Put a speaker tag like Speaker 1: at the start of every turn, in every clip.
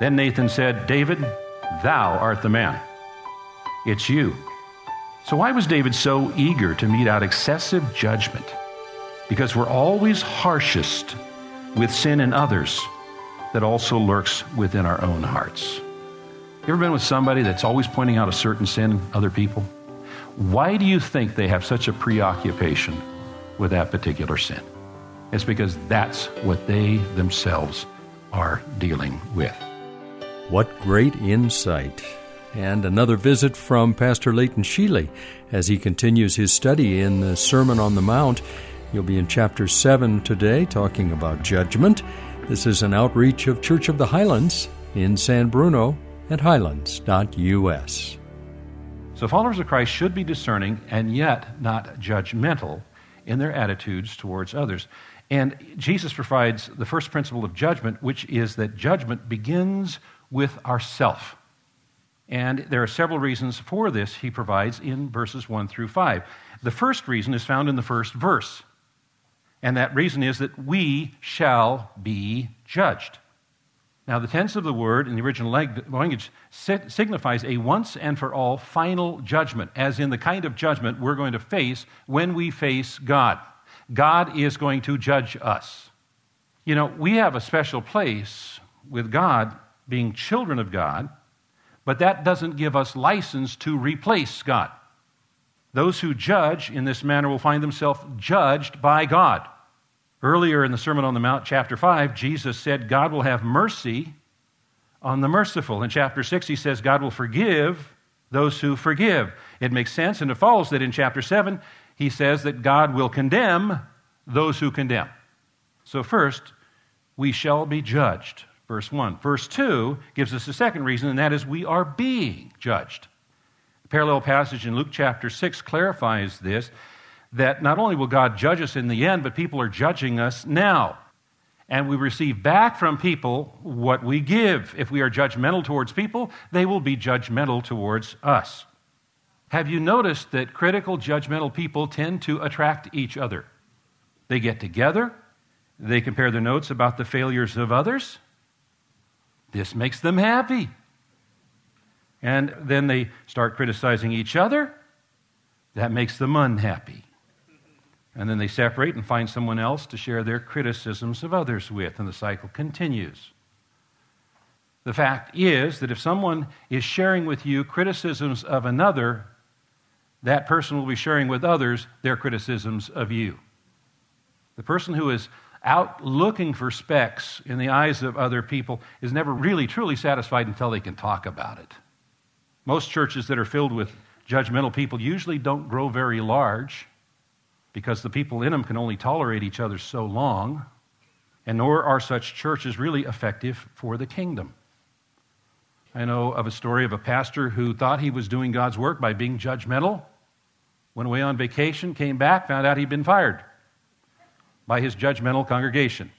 Speaker 1: Then Nathan said, David, thou art the man. It's you. So why was David so eager to mete out excessive judgment? Because we're always harshest with sin in others that also lurks within our own hearts. You ever been with somebody that's always pointing out a certain sin in other people? Why do you think they have such a preoccupation with that particular sin? It's because that's what they themselves are dealing with.
Speaker 2: What great insight. And another visit from Pastor Leighton Sheely as he continues his study in the Sermon on the Mount. You'll be in chapter 7 today talking about judgment. This is an outreach of Church of the Highlands in San Bruno at highlands.us.
Speaker 1: So, followers of Christ should be discerning and yet not judgmental in their attitudes towards others. And Jesus provides the first principle of judgment, which is that judgment begins with ourself. And there are several reasons for this he provides in verses 1 through 5. The first reason is found in the first verse. And that reason is that we shall be judged. Now, the tense of the word in the original language signifies a once and for all final judgment, as in the kind of judgment we're going to face when we face God. God is going to judge us. You know, we have a special place with God being children of God, but that doesn't give us license to replace God. Those who judge in this manner will find themselves judged by God. Earlier in the Sermon on the Mount, chapter 5, Jesus said, God will have mercy on the merciful. In chapter 6, he says, God will forgive those who forgive. It makes sense, and it follows that in chapter 7, he says that God will condemn those who condemn. So, first, we shall be judged. Verse 1. Verse 2 gives us a second reason, and that is we are being judged. The parallel passage in Luke chapter 6 clarifies this that not only will God judge us in the end, but people are judging us now. And we receive back from people what we give. If we are judgmental towards people, they will be judgmental towards us. Have you noticed that critical, judgmental people tend to attract each other? They get together, they compare their notes about the failures of others. This makes them happy. And then they start criticizing each other. That makes them unhappy. And then they separate and find someone else to share their criticisms of others with, and the cycle continues. The fact is that if someone is sharing with you criticisms of another, that person will be sharing with others their criticisms of you. The person who is out looking for specks in the eyes of other people is never really truly satisfied until they can talk about it. Most churches that are filled with judgmental people usually don't grow very large because the people in them can only tolerate each other so long, and nor are such churches really effective for the kingdom. I know of a story of a pastor who thought he was doing God's work by being judgmental, went away on vacation, came back, found out he'd been fired by his judgmental congregation.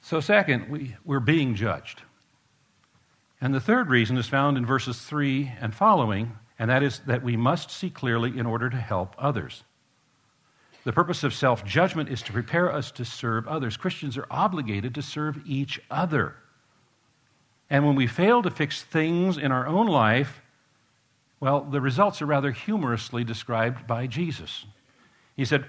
Speaker 1: So, second, we, we're being judged. And the third reason is found in verses 3 and following and that is that we must see clearly in order to help others. The purpose of self judgment is to prepare us to serve others. Christians are obligated to serve each other. And when we fail to fix things in our own life, well, the results are rather humorously described by Jesus. He said,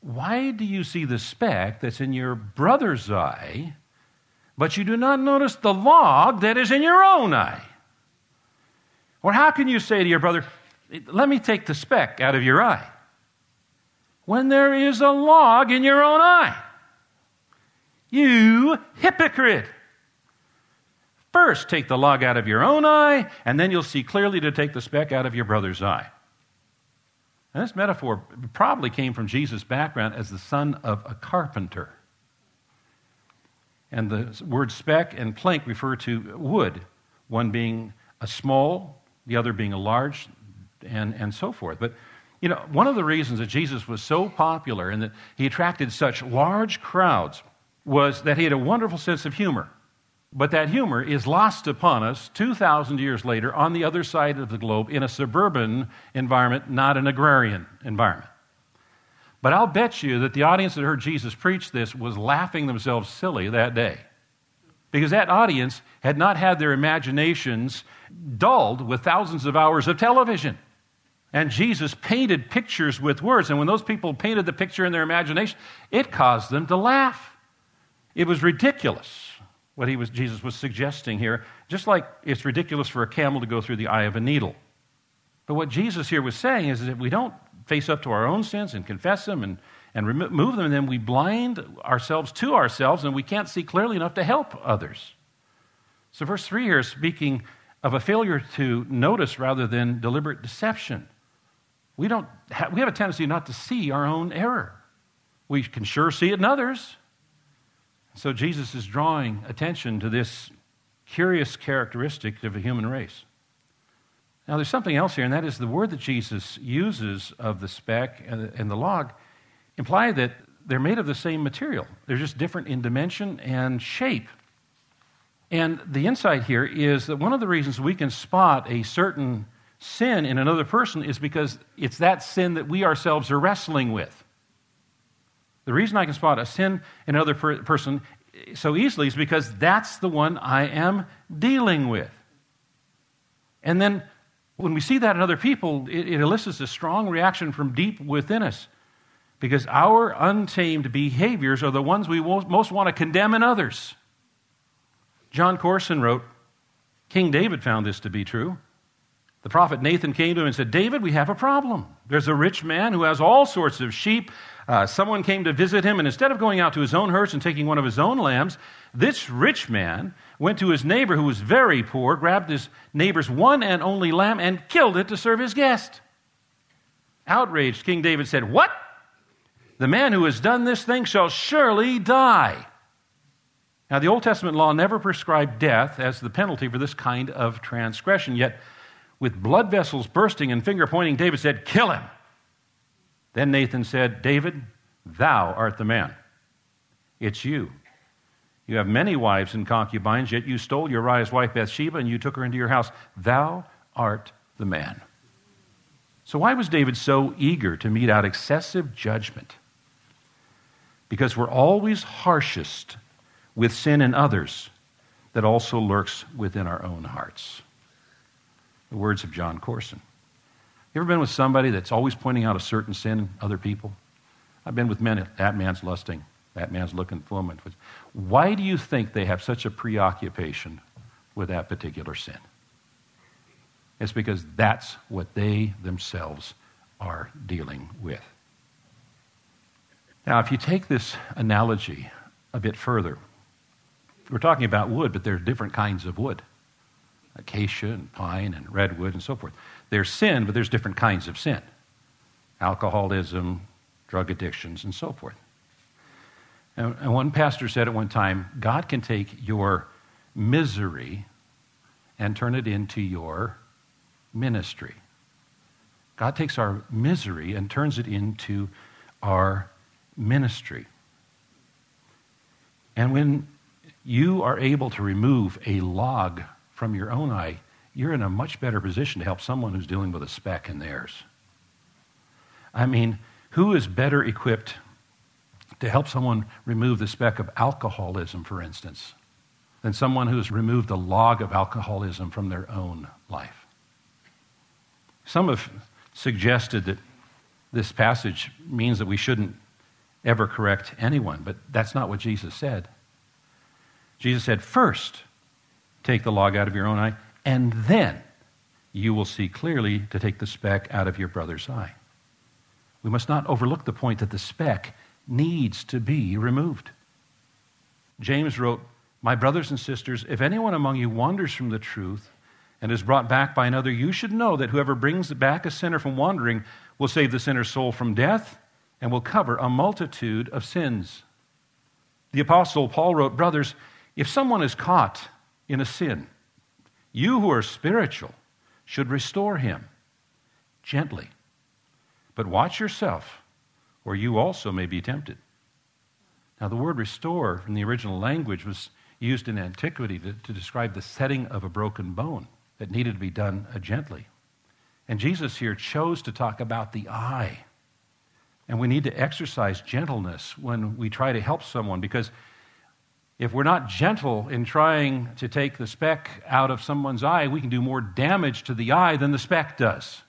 Speaker 1: Why do you see the speck that's in your brother's eye, but you do not notice the log that is in your own eye? Or how can you say to your brother, Let me take the speck out of your eye, when there is a log in your own eye? You hypocrite! First, take the log out of your own eye, and then you'll see clearly to take the speck out of your brother's eye. And this metaphor probably came from Jesus' background as the son of a carpenter. And the word speck and plank refer to wood, one being a small, the other being a large, and, and so forth. But, you know, one of the reasons that Jesus was so popular and that he attracted such large crowds was that he had a wonderful sense of humor. But that humor is lost upon us 2,000 years later on the other side of the globe in a suburban environment, not an agrarian environment. But I'll bet you that the audience that heard Jesus preach this was laughing themselves silly that day. Because that audience had not had their imaginations dulled with thousands of hours of television. And Jesus painted pictures with words. And when those people painted the picture in their imagination, it caused them to laugh. It was ridiculous what he was, Jesus was suggesting here, just like it's ridiculous for a camel to go through the eye of a needle. But what Jesus here was saying is that if we don't face up to our own sins and confess them and, and remove them, then we blind ourselves to ourselves and we can't see clearly enough to help others. So, verse 3 here is speaking of a failure to notice rather than deliberate deception. We, don't ha- we have a tendency not to see our own error. We can sure see it in others, so Jesus is drawing attention to this curious characteristic of the human race. Now, there's something else here, and that is the word that Jesus uses of the speck and the log imply that they're made of the same material. They're just different in dimension and shape. And the insight here is that one of the reasons we can spot a certain sin in another person is because it's that sin that we ourselves are wrestling with. The reason I can spot a sin in another per- person so easily is because that's the one I am dealing with. And then when we see that in other people, it, it elicits a strong reaction from deep within us because our untamed behaviors are the ones we most, most want to condemn in others. Jon Courson wrote, King David found this to be true. The prophet Nathan came to him and said, David, we have a problem. There's a rich man who has all sorts of sheep uh, someone came to visit him, and instead of going out to his own herds and taking one of his own lambs, this rich man went to his neighbor who was very poor, grabbed his neighbor's one and only lamb, and killed it to serve his guest. Outraged, King David said, What? The man who has done this thing shall surely die. Now, the Old Testament law never prescribed death as the penalty for this kind of transgression, yet, with blood vessels bursting and finger pointing, David said, Kill him. Then Nathan said, David, thou art the man. It's you. You have many wives and concubines, yet you stole Uriah's wife Bathsheba and you took her into your house. Thou art the man. So, why was David so eager to mete out excessive judgment? Because we're always harshest with sin in others that also lurks within our own hearts. The words of Jon Courson. You ever been with somebody that's always pointing out a certain sin in other people? I've been with men, that man's lusting, that man's looking for woman. Why do you think they have such a preoccupation with that particular sin? It's because that's what they themselves are dealing with. Now, if you take this analogy a bit further, we're talking about wood, but there are different kinds of wood acacia and pine and redwood and so forth. There's sin, but there's different kinds of sin alcoholism, drug addictions, and so forth. And, one pastor said at one time God can take your misery and turn it into your ministry. God takes our misery and turns it into our ministry. And when you are able to remove a log from your own eye, you're in a much better position to help someone who's dealing with a speck in theirs. I mean, who is better equipped to help someone remove the speck of alcoholism, for instance, than someone who has removed the log of alcoholism from their own life? Some have suggested that this passage means that we shouldn't ever correct anyone, but that's not what Jesus said. Jesus said, first, take the log out of your own eye, and then you will see clearly to take the speck out of your brother's eye. We must not overlook the point that the speck needs to be removed. James wrote, My brothers and sisters, if anyone among you wanders from the truth and is brought back by another, you should know that whoever brings back a sinner from wandering will save the sinner's soul from death and will cover a multitude of sins. The Apostle Paul wrote, Brothers, if someone is caught in a sin, you who are spiritual should restore him gently. But watch yourself, or you also may be tempted. Now, the word restore in the original language was used in antiquity to, to describe the setting of a broken bone that needed to be done uh, gently. And Jesus here chose to talk about the eye. And we need to exercise gentleness when we try to help someone because if we're not gentle in trying to take the speck out of someone's eye, we can do more damage to the eye than the speck does.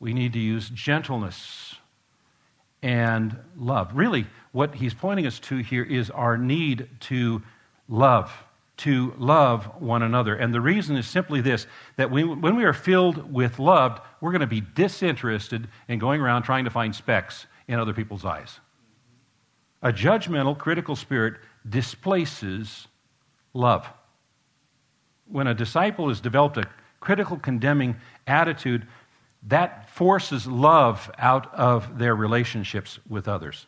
Speaker 1: We need to use gentleness and love. Really, what he's pointing us to here is our need to love, to love one another. And the reason is simply this that when we are filled with love, we're going to be disinterested in going around trying to find specks in other people's eyes. A judgmental, critical spirit displaces love. When a disciple has developed a critical, condemning attitude, that forces love out of their relationships with others.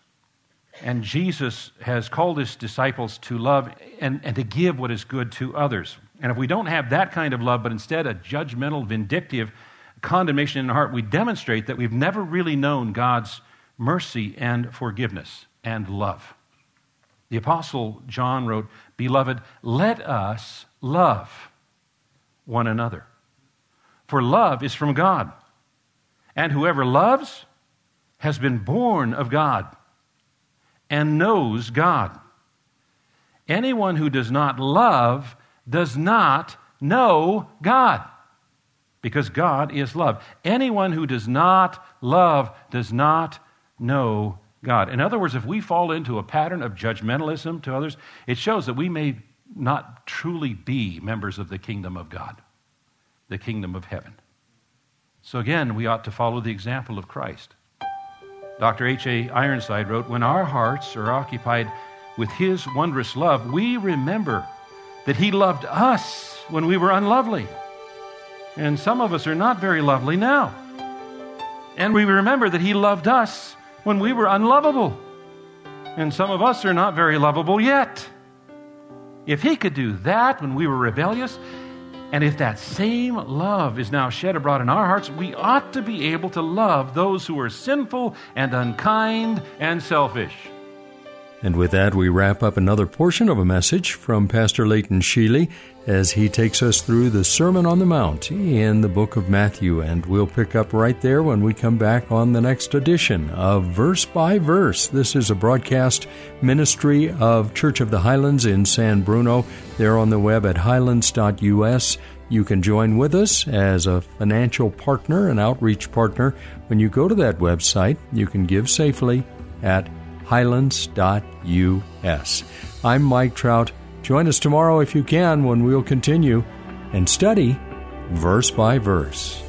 Speaker 1: And Jesus has called his disciples to love and, and to give what is good to others. And if we don't have that kind of love, but instead a judgmental, vindictive condemnation in our heart, we demonstrate that we've never really known God's mercy and forgiveness and love. The Apostle John wrote, Beloved, let us love one another. For love is from God. And whoever loves has been born of God and knows God. Anyone who does not love does not know God, because God is love. Anyone who does not love does not know God. In other words, if we fall into a pattern of judgmentalism to others, it shows that we may not truly be members of the kingdom of God, the kingdom of heaven. So again, we ought to follow the example of Christ. Dr. H.A. Ironside wrote When our hearts are occupied with His wondrous love, we remember that He loved us when we were unlovely. And some of us are not very lovely now. And we remember that He loved us when we were unlovable. And some of us are not very lovable yet. If He could do that when we were rebellious, and if that same love is now shed abroad in our hearts, we ought to be able to love those who are sinful and unkind and selfish.
Speaker 2: And with that, we wrap up another portion of a message from Pastor Leighton Sheely as he takes us through the Sermon on the Mount in the book of Matthew. And we'll pick up right there when we come back on the next edition of Verse by Verse. This is a broadcast ministry of Church of the Highlands in San Bruno. They're on the web at highlands.us. You can join with us as a financial partner, an outreach partner. When you go to that website, you can give safely at highlands.us. I'm Mike Trout. Join us tomorrow if you can when we'll continue and study verse by verse.